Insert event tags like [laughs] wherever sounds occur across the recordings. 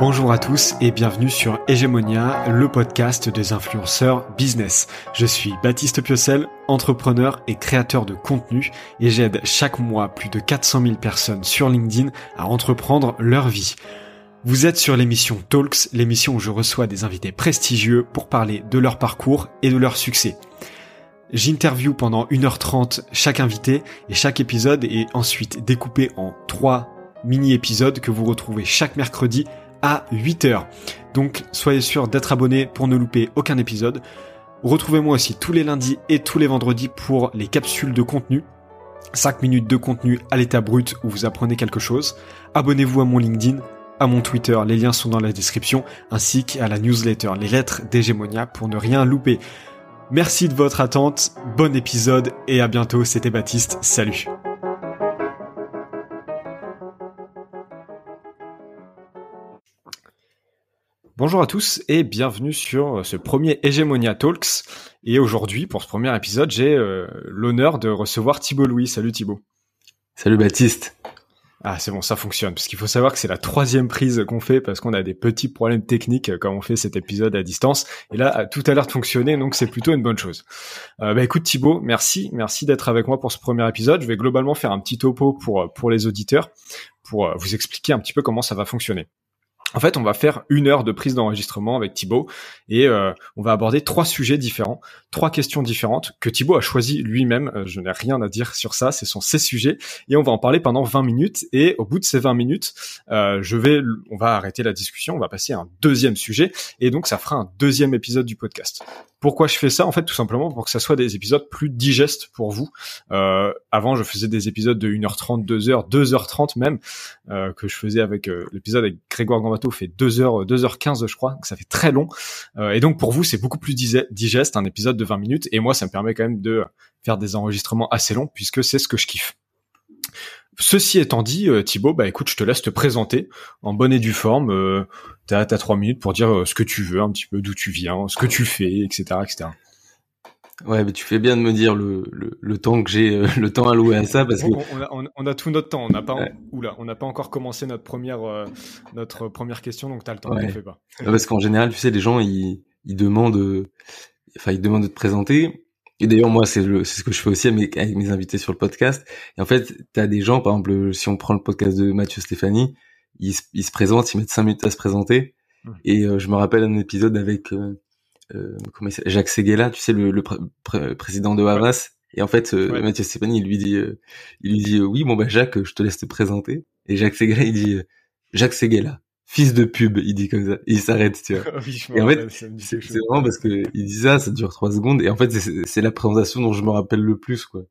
Bonjour à tous et bienvenue sur Hegemonia, le podcast des influenceurs business. Je suis Baptiste Piocel, entrepreneur et créateur de contenu et j'aide chaque mois plus de 400 000 personnes sur LinkedIn à entreprendre leur vie. Vous êtes sur l'émission Talks, l'émission où je reçois des invités prestigieux pour parler de leur parcours et de leur succès. J'interview pendant 1h30 chaque invité et chaque épisode est ensuite découpé en trois mini-épisodes que vous retrouvez chaque mercredi à 8h. Donc soyez sûr d'être abonné pour ne louper aucun épisode. Retrouvez-moi aussi tous les lundis et tous les vendredis pour les capsules de contenu. 5 minutes de contenu à l'état brut où vous apprenez quelque chose. Abonnez-vous à mon LinkedIn, à mon Twitter, les liens sont dans la description, ainsi qu'à la newsletter Les Lettres d'Hégémonia pour ne rien louper. Merci de votre attente, bon épisode et à bientôt, c'était Baptiste, salut Bonjour à tous et bienvenue sur ce premier Hegemonia Talks. Et aujourd'hui, pour ce premier épisode, j'ai euh, l'honneur de recevoir Thibault Louis. Salut Thibault. Salut Baptiste. Ah c'est bon, ça fonctionne. Parce qu'il faut savoir que c'est la troisième prise qu'on fait parce qu'on a des petits problèmes techniques quand on fait cet épisode à distance. Et là, tout a l'air de fonctionner, donc c'est plutôt une bonne chose. Euh, bah écoute Thibault, merci, merci d'être avec moi pour ce premier épisode. Je vais globalement faire un petit topo pour pour les auditeurs, pour euh, vous expliquer un petit peu comment ça va fonctionner. En fait, on va faire une heure de prise d'enregistrement avec Thibaut et euh, on va aborder trois sujets différents, trois questions différentes que Thibaut a choisi lui-même. Euh, je n'ai rien à dire sur ça, ce sont ses sujets et on va en parler pendant 20 minutes. Et au bout de ces 20 minutes, euh, je vais, on va arrêter la discussion, on va passer à un deuxième sujet et donc ça fera un deuxième épisode du podcast. Pourquoi je fais ça En fait, tout simplement pour que ça soit des épisodes plus digestes pour vous. Euh, avant, je faisais des épisodes de 1h30, 2h, 2h30 même, euh, que je faisais avec euh, l'épisode avec Grégoire Gambato fait 2h, 2h15 je crois, donc ça fait très long. Et donc pour vous, c'est beaucoup plus digeste, un épisode de 20 minutes. Et moi, ça me permet quand même de faire des enregistrements assez longs puisque c'est ce que je kiffe. Ceci étant dit, euh, Thibaut, bah écoute, je te laisse te présenter en bonne et due forme. Euh, t'as as trois minutes pour dire euh, ce que tu veux, un petit peu d'où tu viens, ce que tu fais, etc., etc. Ouais, mais tu fais bien de me dire le, le, temps que j'ai, euh, le temps alloué à ça, parce que on, a, tout notre temps. On n'a pas, oula, on n'a pas encore commencé notre première notre première question, donc t'as le temps. Ouais. Fais pas. parce qu'en général, tu sais, les gens ils, ils demandent, enfin ils demandent de te présenter et d'ailleurs, moi, c'est ce que je fais aussi avec mes, invités sur le podcast. Et en fait, tu as des gens, par exemple, si on prend le podcast de Mathieu Stéphanie, ils, se présentent, ils mettent cinq minutes à se présenter. Mmh. Et euh, je me rappelle un épisode avec euh, euh comment Jacques Seguela, tu sais, le, le président de Havas. Et en fait, euh, Mathieu Stéphanie, il lui dit, il lui dit, oui, bon bah Jacques, je te laisse te présenter. Et Jacques Seguela, il dit, Jacques Seguela, fils de pub, il dit comme ça. il s'arrête, tu vois. [laughs] et en fait, c'est vraiment parce que il dit ça, ça dure trois secondes. Et en fait, c'est la présentation dont je me rappelle le plus, quoi.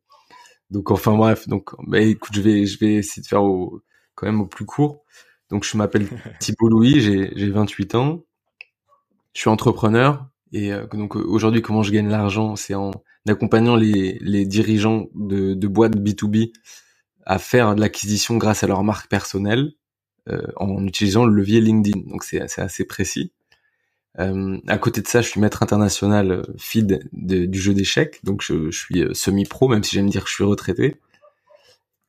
Donc, enfin, bref. Donc, bah, écoute, je vais, je vais essayer de faire au, quand même au plus court. Donc, je m'appelle [laughs] Thibault Louis, j'ai, j'ai 28 ans. Je suis entrepreneur. Et euh, donc, aujourd'hui, comment je gagne l'argent? C'est en accompagnant les, les dirigeants de, de boîtes B2B à faire de l'acquisition grâce à leur marque personnelle en utilisant le levier LinkedIn. Donc c'est assez précis. Euh, à côté de ça, je suis maître international euh, feed du jeu d'échecs, donc je, suis semi-pro, même si j'aime dire que je suis retraité.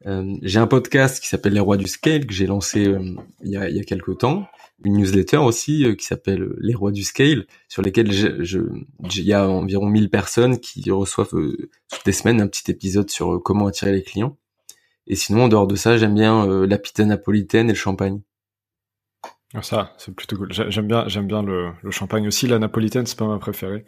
Euh, j'ai un podcast qui s'appelle Les Rois du Scale que j'ai lancé il, y a, il y a quelques temps, une newsletter aussi qui s'appelle Les Rois du Scale, sur lesquels il y a environ 1000 personnes qui reçoivent toutes les semaines un petit épisode sur comment attirer les clients. Et sinon, en dehors de ça, j'aime bien euh, la pizza napolitaine et le champagne. Ah, ça, c'est plutôt cool. J'aime bien, j'aime bien le, le, champagne aussi. La napolitaine, c'est pas ma préférée.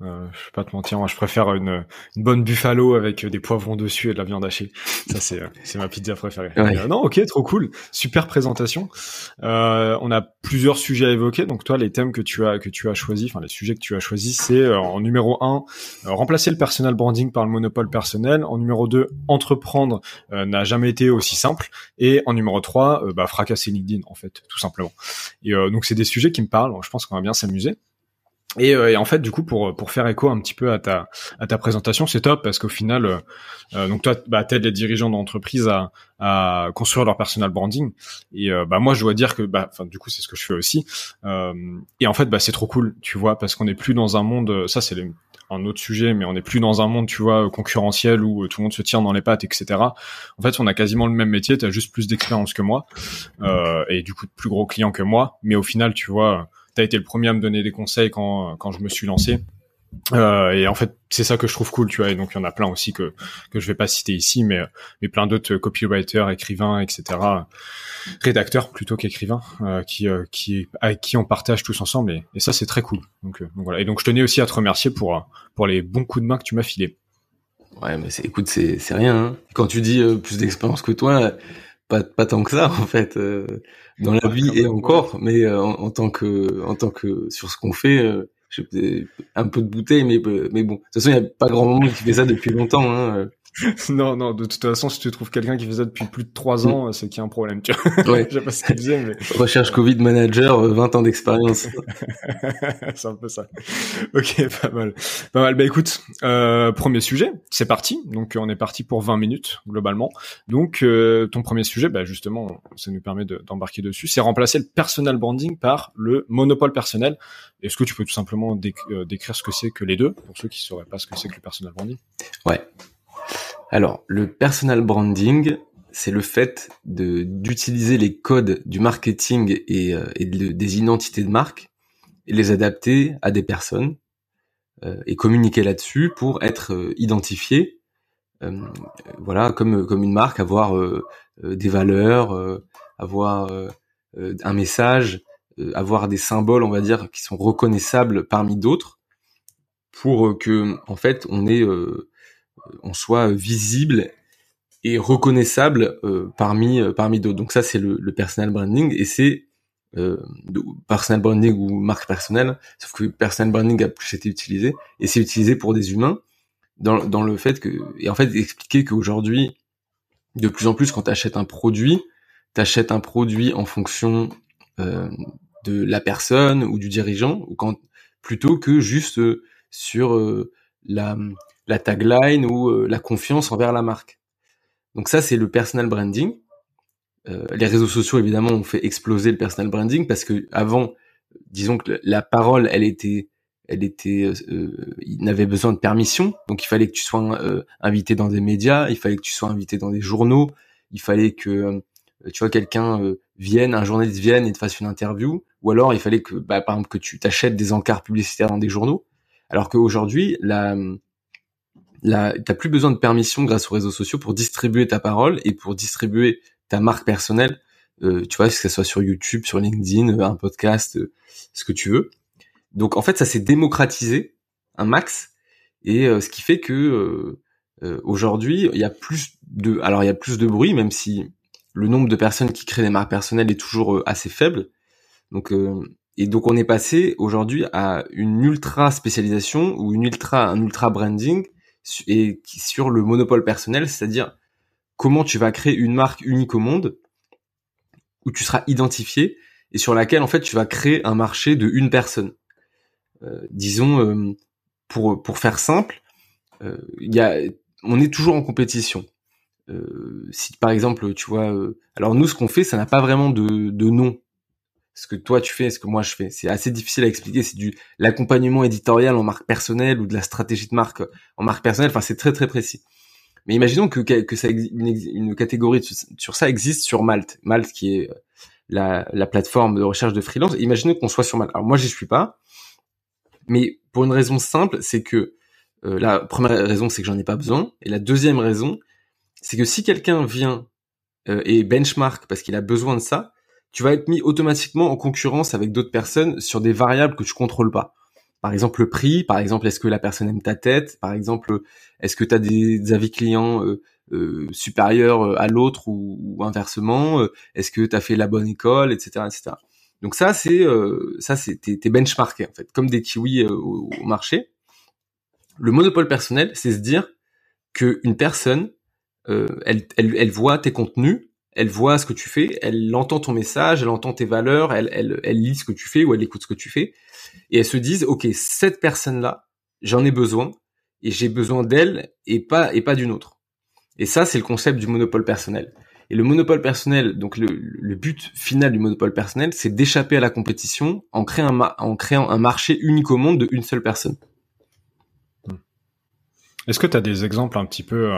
Euh, je vais pas te mentir, moi je préfère une, une, bonne buffalo avec des poivrons dessus et de la viande hachée. Ça c'est c'est ma pizza préférée. Euh, non, ok, trop cool, super présentation. Euh, on a plusieurs sujets à évoquer. Donc toi, les thèmes que tu as que tu as choisi, enfin les sujets que tu as choisis, c'est euh, en numéro un, remplacer le personal branding par le monopole personnel. En numéro 2, entreprendre n'a jamais été aussi simple. Et en numéro 3, bah, fracasser LinkedIn en fait, tout simplement. Et donc c'est des sujets qui me parlent. Je pense qu'on va bien s'amuser. Et, euh, et, en fait, du coup, pour pour faire écho un petit peu à ta à ta présentation, c'est top parce qu'au final, euh, euh donc toi, bah, t'aides les dirigeants d'entreprise à, à construire leur personal branding. Et euh, bah moi, je dois dire que bah, enfin, du coup, c'est ce que je fais aussi. et en fait, bah, c'est trop cool, tu vois, parce qu'on n'est plus dans un monde. Ça, c'est un autre sujet, mais on n'est plus dans un monde, tu vois, concurrentiel où tout le monde se tire dans les pattes, etc. En fait, on a quasiment le même métier, tu as juste plus d'expérience que moi, euh, et du coup de plus gros clients que moi, mais au final, tu vois, tu as été le premier à me donner des conseils quand, quand je me suis lancé. Euh, et en fait, c'est ça que je trouve cool, tu vois. Et donc, il y en a plein aussi que que je vais pas citer ici, mais mais plein d'autres copywriters, écrivains, etc., rédacteurs plutôt qu'écrivains, euh, qui euh, qui avec qui on partage tous ensemble. Et, ça, c'est très cool. Donc, donc, voilà. Et donc, je tenais aussi à te remercier pour pour les bons coups de main que tu m'as filés. Ouais, mais écoute, c'est c'est rien. Hein. Quand tu dis plus d'expérience que toi, pas pas tant que ça en fait dans la vie et encore, mais en, en, tant que en tant que sur ce qu'on fait j'ai un peu de bouteille, mais, mais bon. De toute façon, il n'y a pas grand monde qui fait ça depuis longtemps. Hein. [laughs] non, non, de toute façon, si tu trouves quelqu'un qui fait ça depuis plus de trois ans, c'est qu'il y a un problème, tu vois. Ouais. [laughs] Je sais pas ce qu'il disait, mais... [laughs] Recherche Covid manager, 20 euh, ans d'expérience. c'est un peu ça. Ok, pas mal. Pas mal. Bah écoute, euh, premier sujet, c'est parti. Donc on est parti pour 20 minutes, globalement. Donc euh, ton premier sujet, bah justement, ça nous permet d'embarquer dessus, c'est remplacer le personal branding par le monopole personnel. Est-ce que tu peux tout simplement décrire ce que c'est que les deux, pour ceux qui ne sauraient pas ce que c'est que le personal branding? Ouais. Alors, le personal branding, c'est le fait d'utiliser les codes du marketing et, euh, des identités de marque et les adapter à des personnes euh, et communiquer là-dessus pour être euh, identifié. Euh, voilà, comme comme une marque, avoir des valeurs, avoir un message, avoir des symboles, on va dire, qui sont reconnaissables parmi d'autres, pour que en fait on ait on soit visible et reconnaissable euh, parmi euh, parmi d'autres. Donc ça c'est le, personal branding et c'est euh, personal branding ou marque personnelle, sauf que personal branding a plus été utilisé et c'est utilisé pour des humains dans, dans le fait que et en fait expliquer qu'aujourd'hui de plus en plus quand tu achètes un produit, tu achètes un produit en fonction euh, de la personne ou du dirigeant ou quand plutôt que juste sur la la tagline ou euh, la confiance envers la marque. Donc ça, c'est le personal branding. Euh, les réseaux sociaux, évidemment, ont fait exploser le personal branding parce que avant, disons que la parole, elle était, elle était, euh, il n'avait besoin de permission. Donc il fallait que tu sois invité dans des médias, il fallait que tu sois invité dans des journaux, il fallait que tu vois quelqu'un vienne, un journaliste vienne et te fasse une interview, ou alors il fallait que, bah, par exemple, que tu t'achètes des encarts publicitaires dans des journaux. Alors qu'aujourd'hui, la, t'as plus besoin de permission grâce aux réseaux sociaux pour distribuer ta parole et pour distribuer ta marque personnelle. Euh, tu vois, que ce soit sur YouTube, sur LinkedIn, un podcast, euh, ce que tu veux. Donc en fait, ça s'est démocratisé un max, et euh, ce qui fait que aujourd'hui, il y a plus de, alors il y a plus de bruit, même si le nombre de personnes qui créent des marques personnelles est toujours assez faible. Donc et donc on est passé aujourd'hui à une ultra spécialisation ou une ultra un ultra branding et sur le monopole personnel, c'est-à-dire comment tu vas créer une marque unique au monde où tu seras identifié et sur laquelle en fait tu vas créer un marché de une personne. Euh, disons euh, pour faire simple, euh, on est toujours en compétition. si par exemple tu vois, alors nous ce qu'on fait, ça n'a pas vraiment de nom ce que toi tu fais ce que moi je fais. C'est assez difficile à expliquer. C'est du l'accompagnement éditorial en marque personnelle ou de la stratégie de marque en marque personnelle. Enfin, c'est très très précis. Mais imaginons que que ça une, une catégorie sur ça existe sur Malte. Malte qui est la, la plateforme de recherche de freelance. Imaginons qu'on soit sur Malte. Alors moi j'y suis pas, mais pour une raison simple, c'est que euh, la première raison c'est que j'en ai pas besoin, et la deuxième raison c'est que si quelqu'un vient euh, et benchmark parce qu'il a besoin de ça, tu vas être mis automatiquement en concurrence avec d'autres personnes sur des variables que tu contrôles pas. Par exemple le prix, par exemple est-ce que la personne aime ta tête, par exemple est-ce que tu as des, avis clients euh, euh, supérieurs euh, à l'autre ou, inversement, est-ce que tu as fait la bonne école, etc. etc. Donc ça c'est ça c'est t'es, benchmarké en fait, comme des kiwis au, marché. Le monopole personnel, c'est se dire que une personne, elle, elle, elle voit tes contenus elle voit ce que tu fais, elle entend ton message, elle entend tes valeurs, elle, elle, elle lit ce que tu fais ou elle écoute ce que tu fais, et elle se disent, ok, cette personne-là, j'en ai besoin, et j'ai besoin d'elle et pas et pas d'une autre. Et ça, c'est le concept du monopole personnel. Et le monopole personnel, donc le, le but final du monopole personnel, c'est d'échapper à la compétition en créant, un, en créant un marché unique au monde de une seule personne. Est-ce que tu as des exemples un petit peu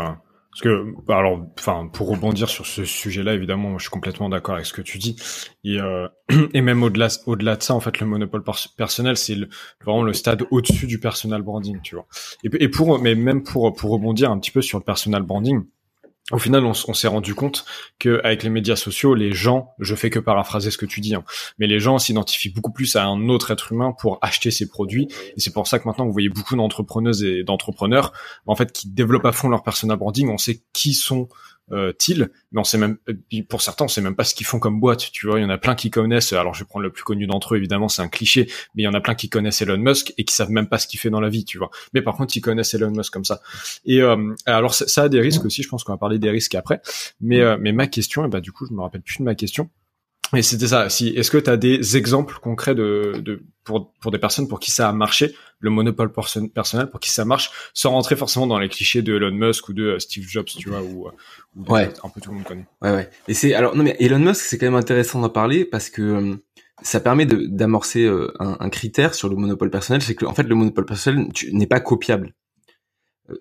parce que, bah, alors, enfin, pour rebondir sur ce sujet-là, évidemment, je suis complètement d'accord avec ce que tu dis. Et, euh, [clears throat] même au-delà, au-delà de ça, en fait, le monopole personnel, c'est vraiment le stade au-dessus du personal branding, tu vois. Et, et pour, mais même pour pour rebondir un petit peu sur le personal branding, au final, on, s'est rendu compte que avec les médias sociaux, les gens, je fais que paraphraser ce que tu dis, hein, mais les gens s'identifient beaucoup plus à un autre être humain pour acheter ses produits. Et c'est pour ça que maintenant, vous voyez beaucoup d'entrepreneuses et d'entrepreneurs, en fait, qui développent à fond leur personal branding. On sait qui sont euh, mais on sait même, euh, pour certains, on sait même pas ce qu'ils font comme boîte. Tu vois, il y en a plein qui connaissent. Alors, je vais prendre le plus connu d'entre eux, évidemment, c'est un cliché, mais il y en a plein qui connaissent Elon Musk et qui savent même pas ce qu'il fait dans la vie, tu vois. Mais par contre, ils connaissent Elon Musk comme ça. Et euh, alors, ça, a des risques aussi. Je pense qu'on va parler des risques après. Mais, euh, mais ma question, et bah du coup, je me rappelle plus de ma question. Et c'était ça. Si, est-ce que tu as des exemples concrets de, de pour, pour des personnes pour qui ça a marché, le monopole personnel, pour qui ça marche, sans rentrer forcément dans les clichés de Elon Musk ou de euh, Steve Jobs, tu vois, ou, euh, ou ouais. un peu tout le monde connaît. Ouais, ouais. Et c'est alors non mais Elon Musk, c'est quand même intéressant d'en parler parce que euh, ça permet d'amorcer un, un, critère sur le monopole personnel, c'est que en fait le monopole personnel n'est pas copiable.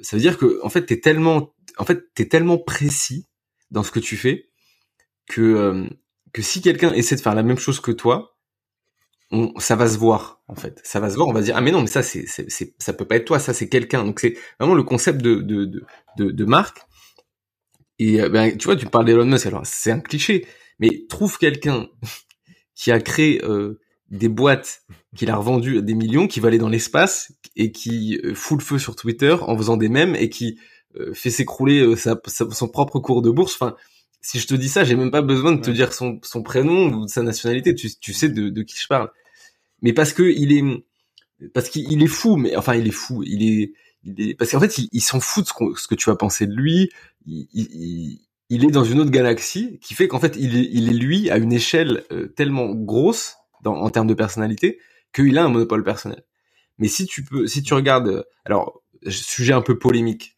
ça veut dire que en fait t'es tellement, en fait t'es tellement précis dans ce que tu fais que que si quelqu'un essaie de faire la même chose que toi, on, ça va se voir en fait. Ça va se voir. On va dire ah mais non mais ça c'est ça peut pas être toi. Ça c'est quelqu'un. Donc c'est vraiment le concept de de de, de, marque. Et euh, ben tu vois tu parles d'Elon Musk alors c'est un cliché mais trouve quelqu'un [laughs] qui a créé euh, des boîtes qu'il a revendues à des millions, qui va aller dans l'espace et qui euh, fout le feu sur Twitter en faisant des mèmes et qui fait s'écrouler son propre cours de bourse. Enfin, si je te dis ça, j'ai même pas besoin de te dire son, son prénom ou de sa nationalité. Tu, tu sais de, de qui je parle. Mais parce que il est, parce qu'il est fou. Mais enfin, il est fou. Il est, il est parce qu'en fait, il, s'en fout de ce, ce, que tu vas penser de lui. Il, il, il, est dans une autre galaxie qui fait qu'en fait, il est, il est lui à une échelle euh, tellement grosse dans, en termes de personnalité qu'il a un monopole personnel. Mais si tu peux, si tu regardes, alors sujet un peu polémique.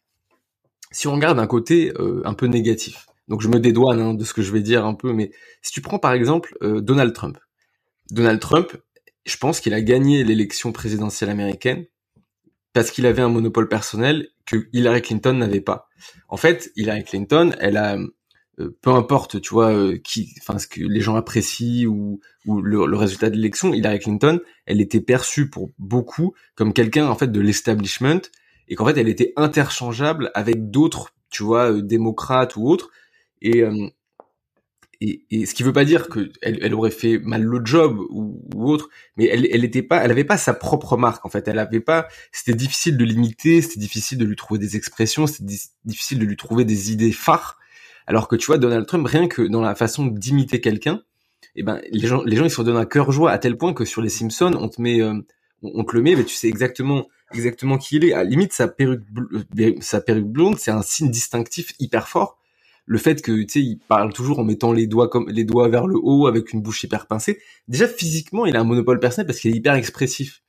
Si on regarde un côté euh, un peu négatif, donc je me dédouane hein, de ce que je vais dire un peu, mais si tu prends par exemple euh, Donald Trump, Donald Trump, je pense qu'il a gagné l'élection présidentielle américaine parce qu'il avait un monopole personnel que Hillary Clinton n'avait pas. En fait, Hillary Clinton, elle a euh, peu importe, tu vois, euh, qui, enfin ce que les gens apprécient ou, le résultat de l'élection, Hillary Clinton, elle était perçue pour beaucoup comme quelqu'un en fait de l'establishment et qu'en fait elle était interchangeable avec d'autres, tu vois, démocrates ou autres et, euh, et, et, ce qui veut pas dire que elle, elle aurait fait mal le job ou, ou, autre, mais elle, elle était pas, elle avait pas sa propre marque en fait. Elle avait pas, c'était difficile de l'imiter, c'était difficile de lui trouver des expressions, c'était difficile de lui trouver des idées phares. Alors que tu vois Donald Trump, rien que dans la façon d'imiter quelqu'un, eh ben les gens, les gens ils se donnent un cœur joie à tel point que sur les Simpsons, on te met, euh, on te le met, mais tu sais exactement exactement qui il est. À la limite sa perruque, euh, sa perruque blonde, c'est un signe distinctif hyper fort le fait que tu sais il parle toujours en mettant les doigts comme les doigts vers le haut avec une bouche hyper pincée. Déjà physiquement il a un monopole personnel parce qu'il est hyper expressif.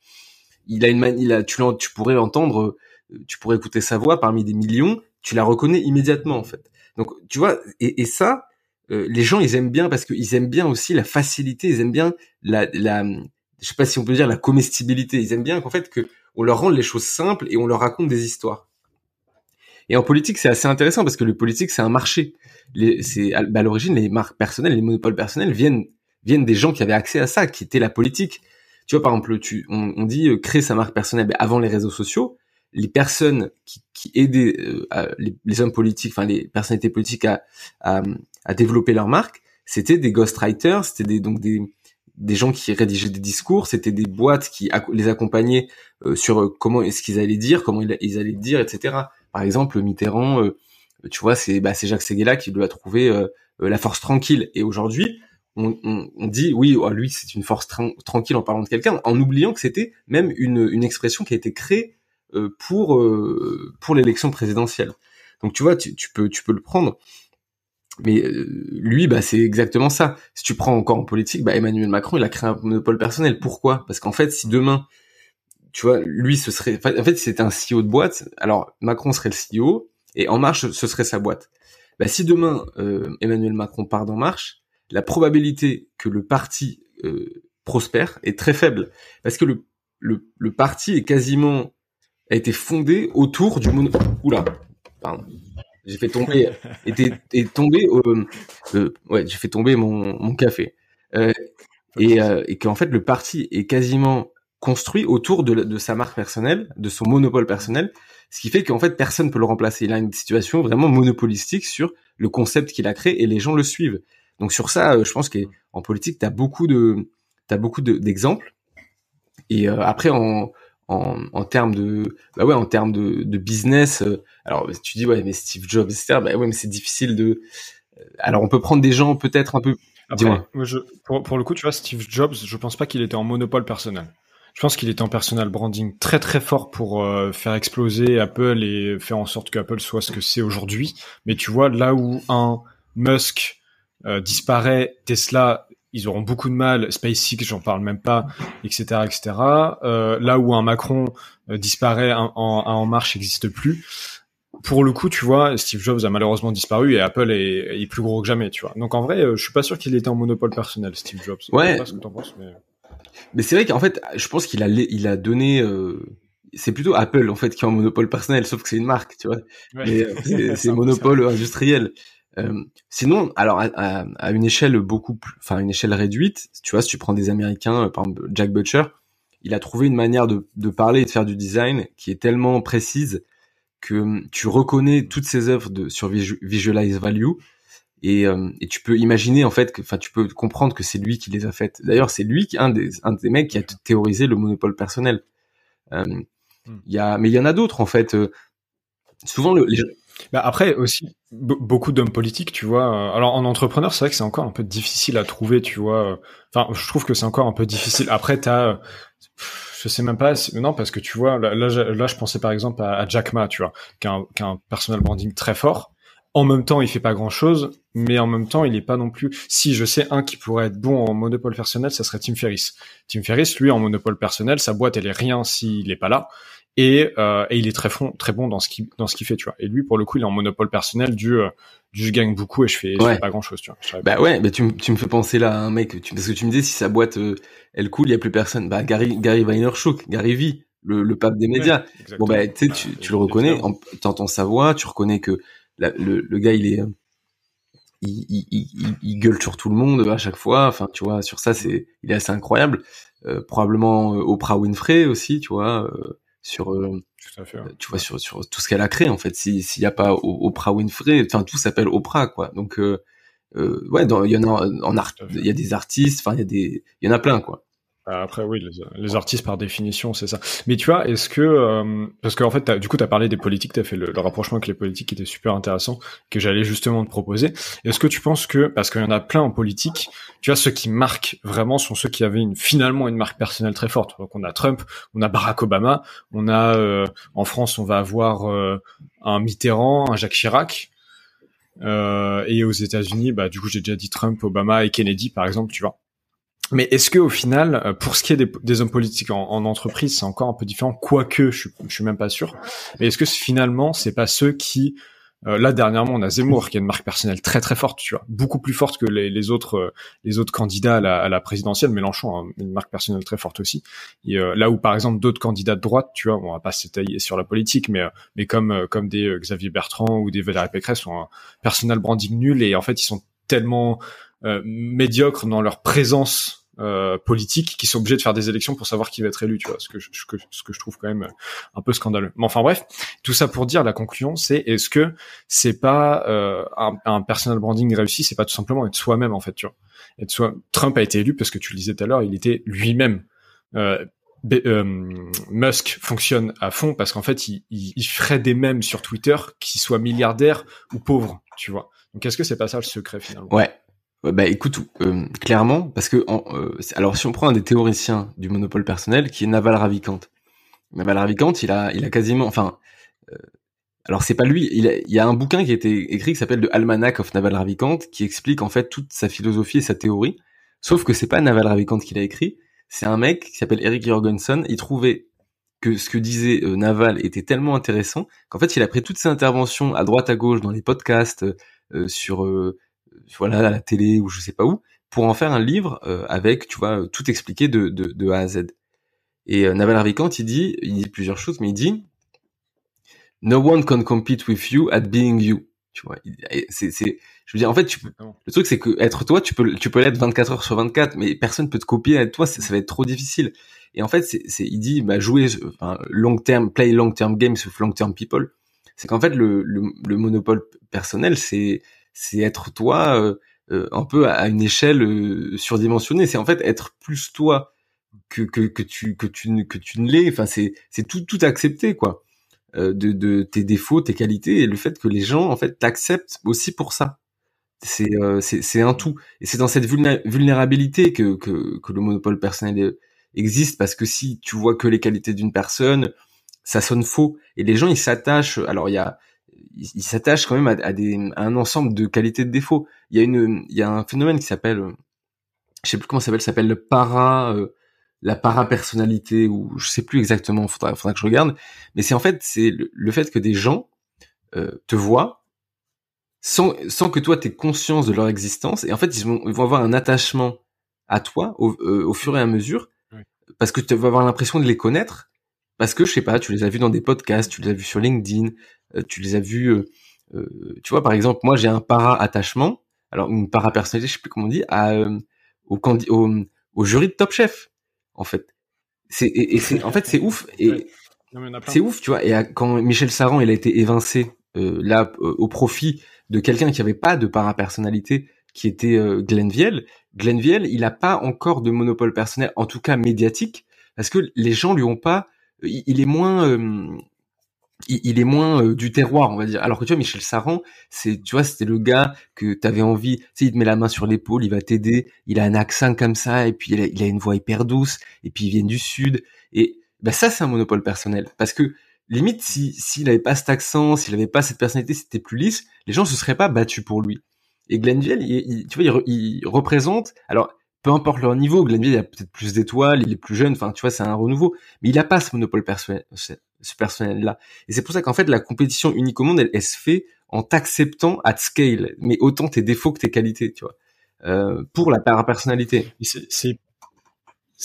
Il a une il a tu tu pourrais l'entendre euh, tu pourrais écouter sa voix parmi des millions tu la reconnais immédiatement en fait. Donc tu vois et, et ça euh, les gens ils aiment bien parce qu'ils aiment bien aussi la facilité ils aiment bien la la je sais pas si on peut dire la comestibilité. Ils aiment bien qu'en fait que on leur rende les choses simples et on leur raconte des histoires et en politique, c'est assez intéressant parce que le politique, c'est un marché. C'est bah, à l'origine, les marques personnelles, les monopoles personnels viennent viennent des gens qui avaient accès à ça, qui étaient la politique. Tu vois, par exemple, tu, on, on dit euh, créer sa marque personnelle ben, avant les réseaux sociaux. Les personnes qui, qui aidaient euh, les, hommes politiques, enfin les personnalités politiques à, à, à développer leur marque, c'était des ghostwriters, c'était des, donc des, des gens qui rédigeaient des discours, c'était des boîtes qui les accompagnaient euh, sur comment est-ce qu'ils allaient dire, comment ils allaient dire, etc. Par exemple, Mitterrand, euh, tu vois, c'est bah, Jacques Seguela qui lui a trouvé euh, euh, la force tranquille. Et aujourd'hui, on, dit oui, oh, lui c'est une force tranquille en parlant de quelqu'un, en oubliant que c'était même une, une expression qui a été créée pour pour l'élection présidentielle. Donc tu vois, tu, peux tu peux le prendre. Mais lui, bah c'est exactement ça. Si tu prends encore en politique, bah Emmanuel Macron, il a créé un monopole personnel. Pourquoi? Parce qu'en fait, si demain tu vois, lui, ce serait, en fait, c'était un CEO de boîte. Alors, Macron serait le CEO et En Marche, ce serait sa boîte. Bah, si demain euh, Emmanuel Macron part d'En Marche, la probabilité que le parti euh, prospère est très faible parce que le, le, le parti est quasiment a été fondée autour du mono. Oula, pardon. J'ai fait tomber, [laughs] était, est tombé, euh, euh, ouais, j'ai fait tomber mon, mon café. Euh, et, euh, et qu'en fait, le parti est quasiment construit autour de, de, sa marque personnelle, de son monopole personnel, ce qui fait qu'en fait, personne peut le remplacer. Il a une situation vraiment monopolistique sur le concept qu'il a créé et les gens le suivent. Donc sur ça, je pense qu'en politique, tu as beaucoup de, t'as beaucoup d'exemples. et après, en, en, en termes de bah ouais en termes de, de business euh, alors tu dis ouais mais Steve Jobs etc bah ouais mais c'est difficile de euh, alors on peut prendre des gens peut-être un peu Après, je, pour, pour le coup tu vois Steve Jobs je pense pas qu'il était en monopole personnel je pense qu'il était en personal branding très très fort pour euh, faire exploser Apple et faire en sorte qu'Apple soit ce que c'est aujourd'hui mais tu vois là où un Musk disparaît Tesla ils auront beaucoup de mal. SpaceX, j'en parle même pas, etc., etc. Euh, là où un Macron euh, disparaît, un, En Marche n'existe plus. Pour le coup, tu vois, Steve Jobs a malheureusement disparu et Apple est, est plus gros que jamais, tu vois. Donc en vrai, euh, je suis pas sûr qu'il était en monopole personnel, Steve Jobs. Ouais. ce que penses, mais. Mais c'est vrai qu'en fait, je pense qu'il a, il a donné. Euh, c'est plutôt Apple en fait qui est en monopole personnel, sauf que c'est une marque, tu vois. Ouais. [laughs] c'est monopole industriel. Euh, sinon, alors à, une échelle beaucoup plus, enfin une échelle réduite, tu vois, si tu prends des Américains, euh, par exemple Jack Butcher, il a trouvé une manière de, de parler et de faire du design qui est tellement précise que hum, tu reconnais toutes ses œuvres de, sur Visualize Value et, euh, et, tu peux imaginer en fait, enfin tu peux comprendre que c'est lui qui les a faites. D'ailleurs, c'est lui qui un des un des mecs qui a théorisé le monopole personnel. Euh, hmm. Y a, mais il y en a d'autres en fait. souvent le, les, bah après aussi beaucoup d'hommes politiques, tu vois. Euh, alors en entrepreneur, c'est vrai que c'est encore un peu difficile à trouver, tu vois. Euh, enfin, je trouve que c'est encore un peu difficile. Après, t'as, euh, je sais même pas, non parce que tu vois, là, là, je pensais par exemple à, Jack Ma, tu vois, qui a, un, qui a un personal branding très fort. En même temps, il fait pas grand chose, mais en même temps, il est pas non plus. Si je sais un qui pourrait être bon en monopole personnel, ça serait Tim Ferriss. Tim Ferriss, lui, en monopole personnel, sa boîte elle est rien s'il est pas là. Et, euh, et il est très, fond, très bon dans ce qu'il dans ce qu'il fait tu vois. Et lui pour le coup il est en monopole personnel du, euh, du je gagne beaucoup et je fais, je fais pas grand chose tu vois. Bah ouais mais tu, tu me fais penser là à un mec tu, parce que tu me dis si sa boîte euh, elle coule il y a plus personne. Bah Gary Gary Vaynerchuk Gary V le, le pape des médias. Bon bah tu sais tu, bah, tu le reconnais t'entends sa voix tu reconnais que le, le gars il est il, il, il, il, gueule sur tout le monde à chaque fois. Enfin, tu vois, sur ça, c'est, il est assez incroyable. Euh, probablement Oprah Winfrey aussi, tu vois. Euh, sur euh, tu vois sur sur tout ce qu'elle a créé en fait s'il n'y a pas Oprah Winfrey enfin tout s'appelle Oprah quoi donc euh, euh, ouais il y en a en art il y a des artistes enfin il y a des il y en a plein quoi après, oui, les, artistes par définition, c'est ça. Mais tu vois, est-ce que euh, parce qu'en fait, as, du coup, tu as parlé des politiques, tu as fait le, rapprochement avec les politiques qui était super intéressant, que j'allais justement te proposer. Est-ce que tu penses que, parce qu'il y en a plein en politique, tu vois, ceux qui marquent vraiment sont ceux qui avaient une, finalement une marque personnelle très forte. Donc on a Trump, on a Barack Obama, on a euh, en France, on va avoir euh, un Mitterrand, un Jacques Chirac. et aux États-Unis, bah du coup, j'ai déjà dit Trump, Obama et Kennedy, par exemple, tu vois. Mais est-ce que au final, euh, pour ce qui est des, hommes politiques en, entreprise, c'est encore un peu différent, quoique je, je suis même pas sûr. Mais est-ce que finalement, c'est pas ceux qui euh, là dernièrement, on a Zemmour qui a une marque personnelle très très forte, tu vois, beaucoup plus forte que les, autres euh, les autres candidats à la, présidentielle. Mélenchon a une marque personnelle très forte aussi. Et là où par exemple d'autres candidats de droite, tu vois, on va pas s'étaler sur la politique, mais mais comme comme des Xavier Bertrand ou des Valérie Pécresse ont un personal branding nul et en fait ils sont tellement euh, médiocres dans leur présence euh, politique qui sont obligés de faire des élections pour savoir qui va être élu, tu vois, ce que je, ce que je trouve quand même un peu scandaleux. Mais enfin bref, tout ça pour dire la conclusion, c'est est-ce que c'est pas euh, un, un, personal branding réussi, c'est pas tout simplement être soi-même en fait, tu vois. Être soi. Trump a été élu parce que tu le disais tout à l'heure, il était lui-même. Euh, Musk fonctionne à fond parce qu'en fait, il, il, il, ferait des mèmes sur Twitter qui soient milliardaires ou pauvres, tu vois. Donc, est-ce que c'est pas ça le secret finalement? Ouais, bah écoute, euh, clairement, parce que euh, alors si on prend un des théoriciens du monopole personnel, qui est Naval Ravikant, Naval Ravikant, il a, il a quasiment, enfin, euh, alors c'est pas lui, il, il y a un bouquin qui a été écrit qui s'appelle The Almanac of Naval Ravikant, qui explique en fait toute sa philosophie et sa théorie. Sauf que c'est pas Naval Ravikant qui l'a écrit, c'est un mec qui s'appelle Eric Jorgensen. Il trouvait que ce que disait Naval était tellement intéressant qu'en fait il a pris toutes ses interventions à droite à gauche dans les podcasts, sur voilà à la télé ou je sais pas où pour en faire un livre euh, avec tu vois tout expliqué de, de, de A à Z. Et euh, Naval Ravikant il dit il dit plusieurs choses mais il dit no one can compete with you at being you. Tu vois, c'est, c'est, je veux dire, en fait, tu peux, le truc, c'est que être toi, tu peux, tu peux l'être 24 heures sur 24, mais personne peut te copier être toi, ça, ça va être trop difficile. Et en fait, c'est, c'est, il dit, bah, jouer, enfin, long term, play long term games with long term people. C'est qu'en fait, le, le, le, monopole personnel, c'est, c'est être toi, euh, euh, un peu à une échelle euh, surdimensionnée. C'est en fait être plus toi que, que, que tu, que tu, que tu ne l'es. Enfin, c'est, c'est tout, tout accepter, quoi. Euh, de, de, tes défauts, tes qualités et le fait que les gens en fait t'acceptent aussi pour ça. C'est euh, c'est un tout et c'est dans cette vulnérabilité que, que, que le monopole personnel existe parce que si tu vois que les qualités d'une personne, ça sonne faux et les gens ils s'attachent. Alors il y a ils s'attachent quand même à, à, des, à un ensemble de qualités de défauts. Il y a une il y a un phénomène qui s'appelle je sais plus comment ça s'appelle, s'appelle le para euh, la parapersonnalité ou je sais plus exactement, faudra, faudra que je regarde, mais c'est en fait c'est le, fait que des gens euh, te voient sans, sans que toi aies conscience de leur existence. Et en fait ils vont, ils vont avoir un attachement à toi au, euh, au fur et à mesure parce que tu vas avoir l'impression de les connaître parce que je sais pas, tu les as vus dans des podcasts, tu les as vus sur LinkedIn, euh, tu les as vus tu vois par exemple moi j'ai un para attachement alors une para personnalité je sais plus comment on dit à au, au, au jury de Top Chef en fait. C'est et, c'est en fait c'est ouf et c'est ouf, tu vois. Et quand Michel Saran il a été évincé euh, là euh, au profit de quelqu'un qui avait pas de parapersonnalité, qui était euh, Glenn Viel. Glenn Viel, il a pas encore de monopole personnel, en tout cas médiatique, parce que les gens lui ont pas. Il, est moins euh, il, est moins euh, du terroir, on va dire. Alors que tu vois, Michel Saran, c'est, tu vois, c'était le gars que t'avais envie, tu sais, il te met la main sur l'épaule, il va t'aider, il a un accent comme ça, et puis il a, une voix hyper douce, et puis il vient du sud, et ben ça, c'est un monopole personnel, parce que limite, si s'il avait pas cet accent, s'il avait pas cette personnalité, c'était plus lisse, les gens se seraient pas battus pour lui. Et Glenville, il, tu vois, il, il représente, alors peu importe leur niveau, Glenville il a peut-être plus d'étoiles, il est plus jeune, enfin tu vois, c'est un renouveau, mais il a pas ce monopole personnel, ce personnel-là. Et c'est pour ça qu'en fait la compétition unique au monde, elle, se fait en t'acceptant at scale, mais autant tes défauts que tes qualités, tu vois, euh, pour la personnalité.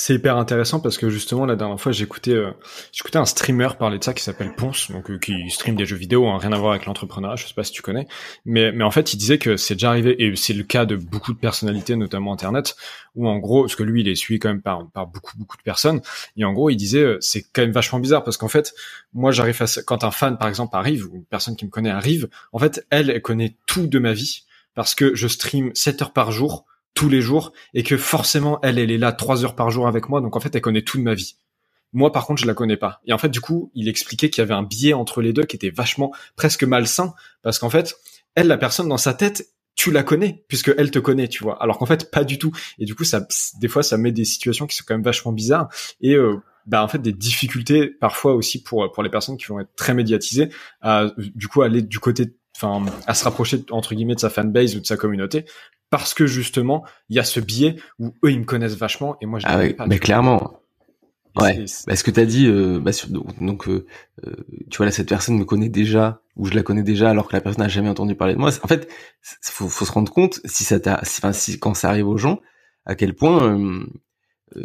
C'est hyper intéressant parce que justement la dernière fois j'écoutais euh, j'écoutais un streamer parler de ça qui s'appelle Ponce donc euh, qui stream des jeux vidéo hein, rien à voir avec l'entrepreneuriat je sais pas si tu connais. Mais mais en fait il disait que c'est déjà arrivé et c'est le cas de beaucoup de personnalités notamment internet où en gros parce que lui il est suivi quand même par par beaucoup beaucoup de personnes et en gros il disait euh, c'est quand même vachement bizarre parce qu'en fait moi j'arrive à quand un fan par exemple arrive ou une personne qui me connaît arrive en fait elle, elle connaît tout de ma vie parce que je stream 7 heures par jour tous les jours et que forcément elle elle est là trois heures par jour avec moi. Donc en fait elle connaît tout de ma vie. Moi par contre je la connais pas. Et en fait du coup il expliquait qu'il y avait un biais entre les deux qui était vachement presque malsain parce qu'en fait elle la personne dans sa tête tu la connais puisque elle te connaît tu vois. Alors qu'en fait pas du tout. Et du coup ça des fois ça met des situations qui sont quand même vachement bizarres et euh, bah en fait des difficultés parfois aussi pour pour les personnes qui vont être très médiatisées à du coup aller du côté enfin à se rapprocher entre guillemets de sa fanbase ou de sa communauté parce que justement il y a ce biais où eux ils me connaissent vachement et moi je ah pas. Mais clairement. Ouais. Bah, ce que t'as dit, euh, bah, donc, euh, euh, tu vois là, cette personne me connaît déjà ou je la connais déjà alors que la personne n'a jamais entendu parler de moi. En fait, faut, faut se rendre compte si ça t'a, enfin si quand ça arrive aux gens, à quel point. Euh,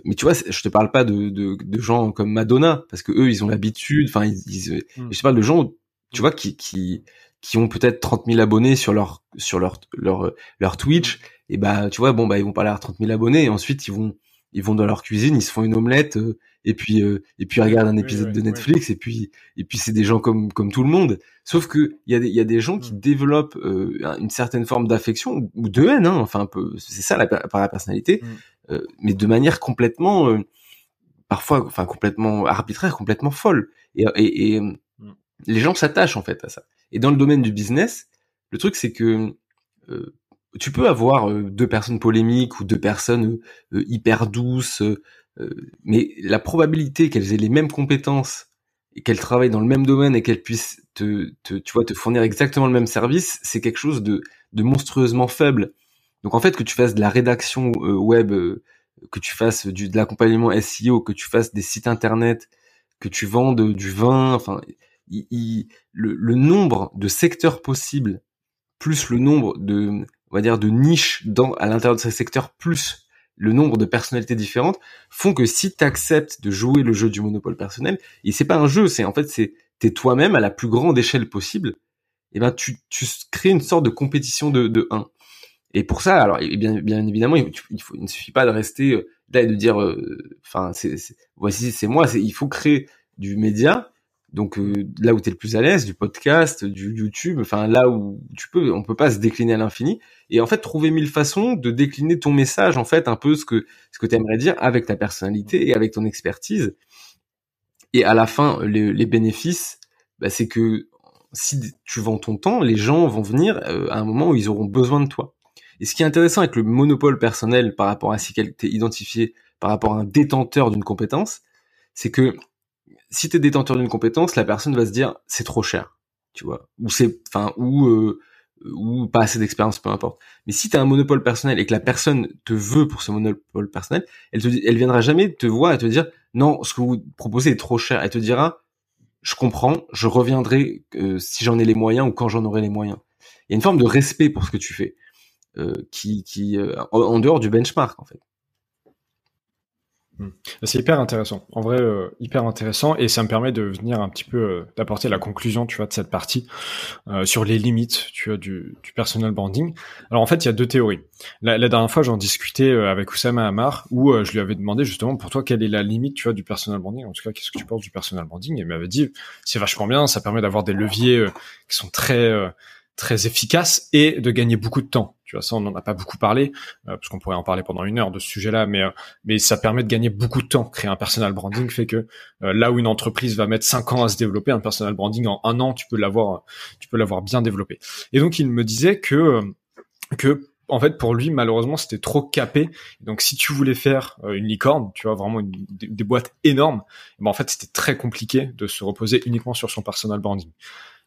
mais tu vois, je te parle pas de, de, de gens comme Madonna parce que eux ils ont l'habitude. Enfin, ils, ils hmm. je te parle de gens, tu vois, qui qui qui ont peut-être 30 000 abonnés sur leur sur leur leur leur Twitch et bah tu vois bon bah ils vont pas avoir 30 000 abonnés et ensuite ils vont ils vont dans leur cuisine ils se font une omelette euh, et puis euh, et puis ils regardent un épisode de Netflix et puis et puis c'est des gens comme comme tout le monde sauf que il y a des il y a des gens qui mm. développent euh, une certaine forme d'affection ou de haine hein, enfin un peu c'est ça la par la personnalité mm. mais de manière complètement parfois enfin complètement arbitraire complètement folle et, et, et mm. les gens s'attachent en fait à ça et dans le domaine du business, le truc c'est que euh, tu peux avoir euh, deux personnes polémiques ou deux personnes euh, hyper douces, mais la probabilité qu'elles aient les mêmes compétences et qu'elles travaillent dans le même domaine et qu'elles puissent te, tu vois, te fournir exactement le même service, c'est quelque chose de, monstrueusement faible. Donc en fait, que tu fasses de la rédaction web, que tu fasses de l'accompagnement SEO, que tu fasses des sites internet, que tu vendes du vin, enfin, le, nombre de secteurs possibles plus le nombre de on va dire de niches dans à l'intérieur de ces secteurs plus le nombre de personnalités différentes font que si tu acceptes de jouer le jeu du monopole personnel, et c'est pas un jeu, c'est en fait c'est t'es toi-même à la plus grande échelle possible, et eh ben tu, tu crées une sorte de compétition de, de 1. Et pour ça, alors bien, bien évidemment, il, faut, il ne suffit pas de rester euh, là et de dire, euh, enfin, c'est, voici, c'est moi. Il faut créer du média. Donc euh, là où tu es le plus à l'aise, du podcast, du YouTube, enfin là où tu peux, on peut pas se décliner à l'infini. Et en fait, trouver mille façons de décliner ton message, en fait, un peu ce que ce que tu aimerais dire avec ta personnalité et avec ton expertise. Et à la fin, les, les bénéfices, bah, c'est que si tu vends ton temps, les gens vont venir à un moment où ils auront besoin de toi. Et ce qui est intéressant avec le monopole personnel par rapport à si tu es identifié par rapport à un détenteur d'une compétence, c'est que si tu es détenteur d'une compétence, la personne va se dire c'est trop cher, tu vois, ou c'est enfin ou euh, ou pas assez d'expérience, peu importe. Mais si tu as un monopole personnel et que la personne te veut pour ce monopole personnel, elle te elle viendra jamais te voir et te dire non, ce que vous proposez est trop cher. Elle te dira je comprends, je reviendrai euh, si j'en ai les moyens ou quand j'en aurai les moyens. Il y a une forme de respect pour ce que tu fais. Euh, qui, qui euh, en, dehors du benchmark en fait. Hmm. C'est hyper intéressant. En vrai, euh, hyper intéressant. Et ça me permet de venir un petit peu d'apporter la conclusion, tu vois, de cette partie sur les limites, tu vois, du, du personal branding. Alors en fait, il y a deux théories. La, la dernière fois, j'en discutais avec Oussama Amar, où je lui avais demandé justement pour toi quelle est la limite, tu vois, du personal branding. En tout cas, qu'est-ce que tu penses du personal branding? Et il m'avait dit, c'est vachement bien. Ça permet d'avoir des leviers qui sont très très efficace et de gagner beaucoup de temps. Tu vois, ça, on n'en a pas beaucoup parlé, euh, parce qu'on pourrait en parler pendant une heure de ce sujet-là, mais, euh, mais ça permet de gagner beaucoup de temps. Créer un personal branding fait que euh, là où une entreprise va mettre cinq ans à se développer, un personal branding en un an, tu peux l'avoir, tu peux l'avoir bien développé. Et donc, il me disait que, que en fait, pour lui, malheureusement, c'était trop capé. Donc, si tu voulais faire une licorne, tu vois, vraiment des, boîtes énormes, ben, en fait, c'était très compliqué de se reposer uniquement sur son personal branding.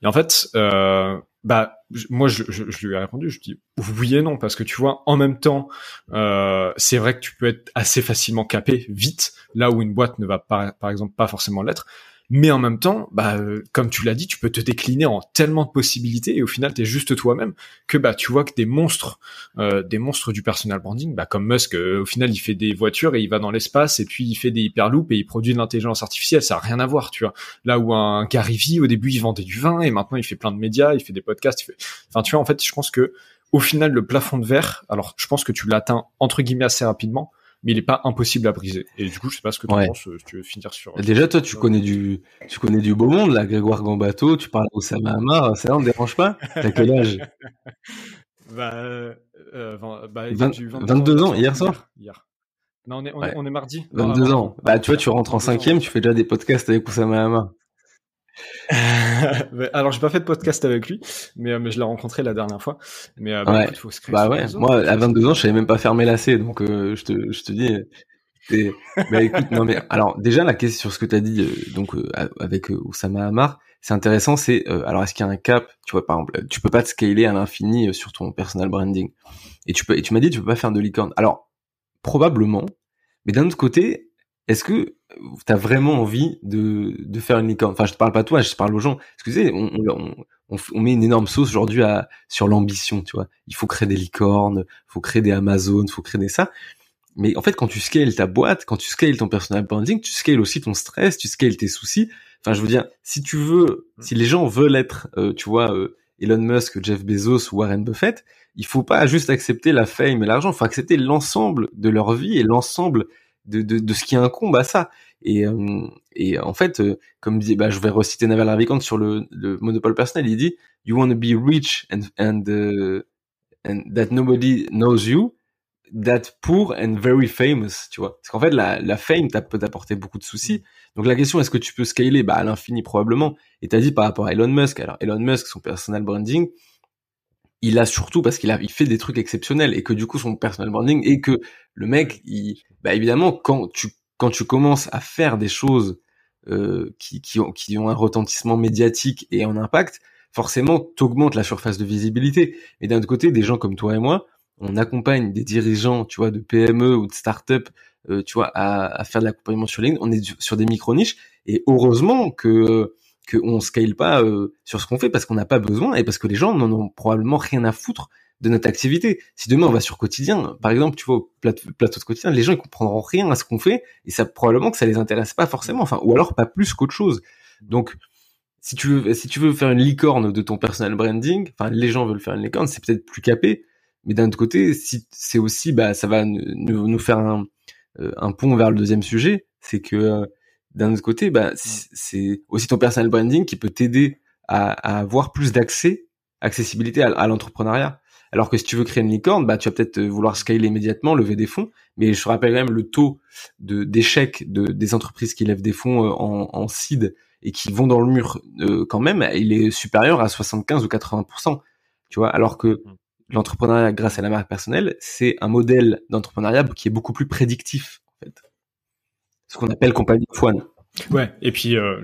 Et en fait, euh, bah moi je, lui ai répondu, je dis oui et non parce que tu vois en même temps euh, c'est vrai que tu peux être assez facilement capé vite là où une boîte ne va pas par exemple pas forcément l'être mais en même temps, bah, euh, comme tu l'as dit, tu peux te décliner en tellement de possibilités et au final, tu es juste toi-même que bah, tu vois que des monstres, euh, des monstres du personal branding, bah, comme Musk, euh, au final, il fait des voitures et il va dans l'espace et puis il fait des hyperloops et il produit de l'intelligence artificielle, ça a rien à voir, tu vois. Là où un Gary Vee, au début, il vendait du vin et maintenant, il fait plein de médias, il fait des podcasts, fait... enfin, tu vois, en fait, je pense que au final, le plafond de verre, alors je pense que tu l'atteins entre guillemets assez rapidement, mais il est pas impossible à briser. Et du coup, je sais pas ce que tu penses, euh, si tu veux finir sur. Déjà, toi, tu connais du, tu connais du beau monde, là, Grégoire Gambato, tu parles au Hamar, ça ne dérange pas? T'as quel âge? [laughs] Bah, euh, bah 22 ans, hier soir? Hier. Non, on est, on, est, mardi. 22 ans. Bah, tu vois, tu rentres en cinquième, tu fais déjà des podcasts avec Oussama Hamar. [laughs] Alors j'ai pas fait de podcast avec lui, mais, euh, mais je l'ai rencontré la dernière fois. Mais euh, bah, il faut se créer bah ouais, moi à 22 ans, je savais même pas fermer lacet, donc euh, je te je te dis. bah écoute, non mais alors déjà la question sur ce que tu as dit donc avec Oussama Hamar, c'est intéressant, c'est alors est-ce qu'il y a un cap, tu vois par exemple, tu peux pas te scaler à l'infini sur ton personal branding. Et tu peux et tu m'as dit tu peux pas faire de licorne. Alors probablement, mais d'un autre côté, est-ce que tu as vraiment envie de, de faire une licorne? Enfin, je te parle pas toi, je parle aux gens. Excusez, on, on, on, on met une énorme sauce aujourd'hui à, sur l'ambition, tu vois. Il faut créer des licornes, il faut créer des Amazon, il faut créer des ça. Mais en fait, quand tu scales ta boîte, quand tu scales ton personal branding, tu scales aussi ton stress, tu scales tes soucis. Enfin, je veux dire, si tu veux, si les gens veulent être, euh, tu vois, euh, Elon Musk, Jeff Bezos ou Warren Buffett, il faut pas juste accepter la fame et l'argent, il faut accepter l'ensemble de leur vie et l'ensemble de, de, de, ce qui incombe à ça. Et, euh, et en fait, euh, comme dit, bah, je vais reciter Naval Ravikant sur le, le, monopole personnel, il dit You want to be rich and and, uh, and that nobody knows you, that poor and very famous, tu vois? Parce qu'en fait, la, la fame peut t'apporter beaucoup de soucis. Donc la question, est-ce que tu peux scaler? Bah, à l'infini probablement. Et t'as dit par rapport à Elon Musk. Alors Elon Musk, son personal branding, il a surtout parce qu'il a il fait des trucs exceptionnels et que du coup son personal branding et que le mec il bah évidemment quand tu quand tu commences à faire des choses euh, qui qui ont qui ont un retentissement médiatique et un impact forcément t'augmentes la surface de visibilité. Et d'un autre côté des gens comme toi et moi on accompagne des dirigeants tu vois de PME ou de start-up euh, tu vois à, à faire de l'accompagnement sur LinkedIn. On est sur des micro niches et heureusement que qu'on scale pas euh, sur ce qu'on fait parce qu'on n'a pas besoin et parce que les gens n'en ont probablement rien à foutre de notre activité. Si demain on va sur quotidien, par exemple, tu vois au plateau, de quotidien, les gens ils comprendront rien à ce qu'on fait et ça probablement que ça les intéresse pas forcément, enfin ou alors pas plus qu'autre chose. Donc si tu veux, si tu veux faire une licorne de ton personal branding, enfin, les gens veulent faire une licorne, c'est peut-être plus capé. Mais d'un autre côté, si c'est aussi, bah, ça va nous, nous faire un, euh, un pont vers le deuxième sujet, c'est que euh, d'un autre côté, bah, c'est aussi ton personal branding qui peut t'aider à, à, avoir plus d'accès, accessibilité à, à l'entrepreneuriat. Alors que si tu veux créer une licorne, bah, tu vas peut-être vouloir scaler immédiatement, lever des fonds. Mais je te rappelle quand même le taux de d'échec de, des entreprises qui lèvent des fonds euh, en, en seed et qui vont dans le mur euh, quand même, il est supérieur à 75 ou 80% Tu vois, alors que mmh. l'entrepreneuriat grâce à la marque personnelle, c'est un modèle d'entrepreneuriat qui est beaucoup plus prédictif. Qu'on appelle compagnie of one. Ouais, et puis euh,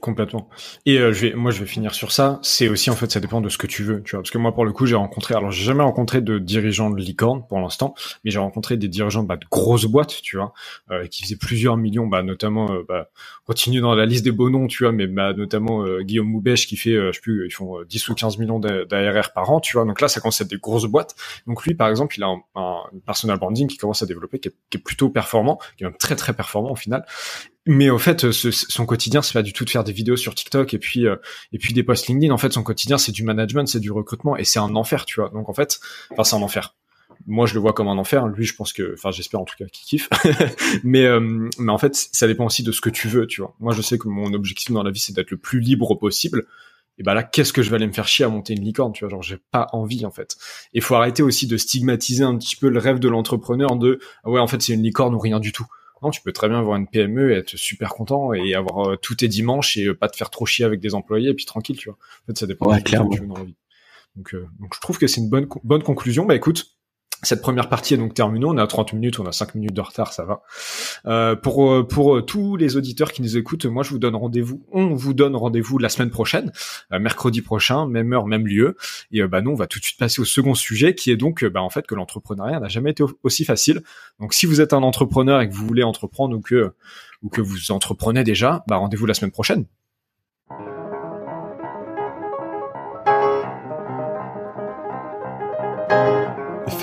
Complètement. Et euh, je vais, moi, je vais finir sur ça. C'est aussi en fait, ça dépend de ce que tu veux, tu vois. Parce que moi, pour le coup, j'ai rencontré, alors j'ai jamais rencontré de dirigeants de licorne pour l'instant, mais j'ai rencontré des dirigeants bah, de grosses boîtes, tu vois, euh, qui faisaient plusieurs millions, bah notamment, euh, bah, continue dans la liste des beaux noms, tu vois, mais bah notamment euh, Guillaume Moubèche qui fait, je sais plus, ils font 10 ou 15 millions d'ARR par an, tu vois. Donc là, ça commence à être des grosses boîtes. Donc lui, par exemple, il a un, un personal branding qui commence à développer, qui est, qui est plutôt performant, qui est même très très performant au final. Mais au fait, ce, son quotidien, c'est pas du tout de faire des vidéos sur TikTok et puis euh, et puis des posts LinkedIn. En fait, son quotidien, c'est du management, c'est du recrutement et c'est un enfer, tu vois. Donc en fait, enfin c'est un enfer. Moi, je le vois comme un enfer. Lui, je pense que, enfin, j'espère en tout cas qu'il kiffe. [laughs] mais euh, mais en fait, ça dépend aussi de ce que tu veux, tu vois. Moi, je sais que mon objectif dans la vie, c'est d'être le plus libre possible. Et bah là, qu'est-ce que je vais aller me faire chier à monter une licorne, tu vois? Genre, j'ai pas envie en fait. Il faut arrêter aussi de stigmatiser un petit peu le rêve de l'entrepreneur de ah ouais, en fait, c'est une licorne ou rien du tout tu peux très bien avoir une PME et être super content et avoir euh, tous tes dimanches et euh, pas te faire trop chier avec des employés et puis tranquille, tu vois. En fait, ça dépend de ce que tu veux dans la vie. Donc, euh, donc je trouve que c'est une bonne bonne conclusion. Bah écoute, cette première partie est donc terminée. On a 30 minutes, on a 5 minutes de retard, ça va. Euh, pour euh, pour euh, tous les auditeurs qui nous écoutent, moi je vous donne rendez-vous. On vous donne rendez-vous la semaine prochaine, mercredi prochain, même heure, même lieu. Et bah nous on va tout de suite passer au second sujet, qui est donc bah en fait que l'entrepreneuriat n'a jamais été aussi facile. Donc si vous êtes un entrepreneur et que vous voulez entreprendre ou que ou que vous entreprenez déjà, bah rendez-vous la semaine prochaine.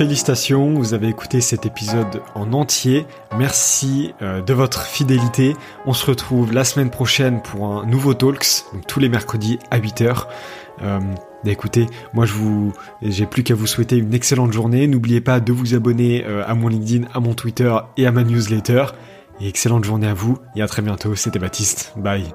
Félicitations, vous avez écouté cet épisode en entier. Merci euh, de votre fidélité. On se retrouve la semaine prochaine pour un nouveau Talks, donc tous les mercredis à 8h. Euh, bah, écoutez, moi je vous, j'ai plus qu'à vous souhaiter une excellente journée. N'oubliez pas de vous abonner euh, à mon LinkedIn, à mon Twitter et à ma newsletter. Et excellente journée à vous et à très bientôt. C'était Baptiste. Bye.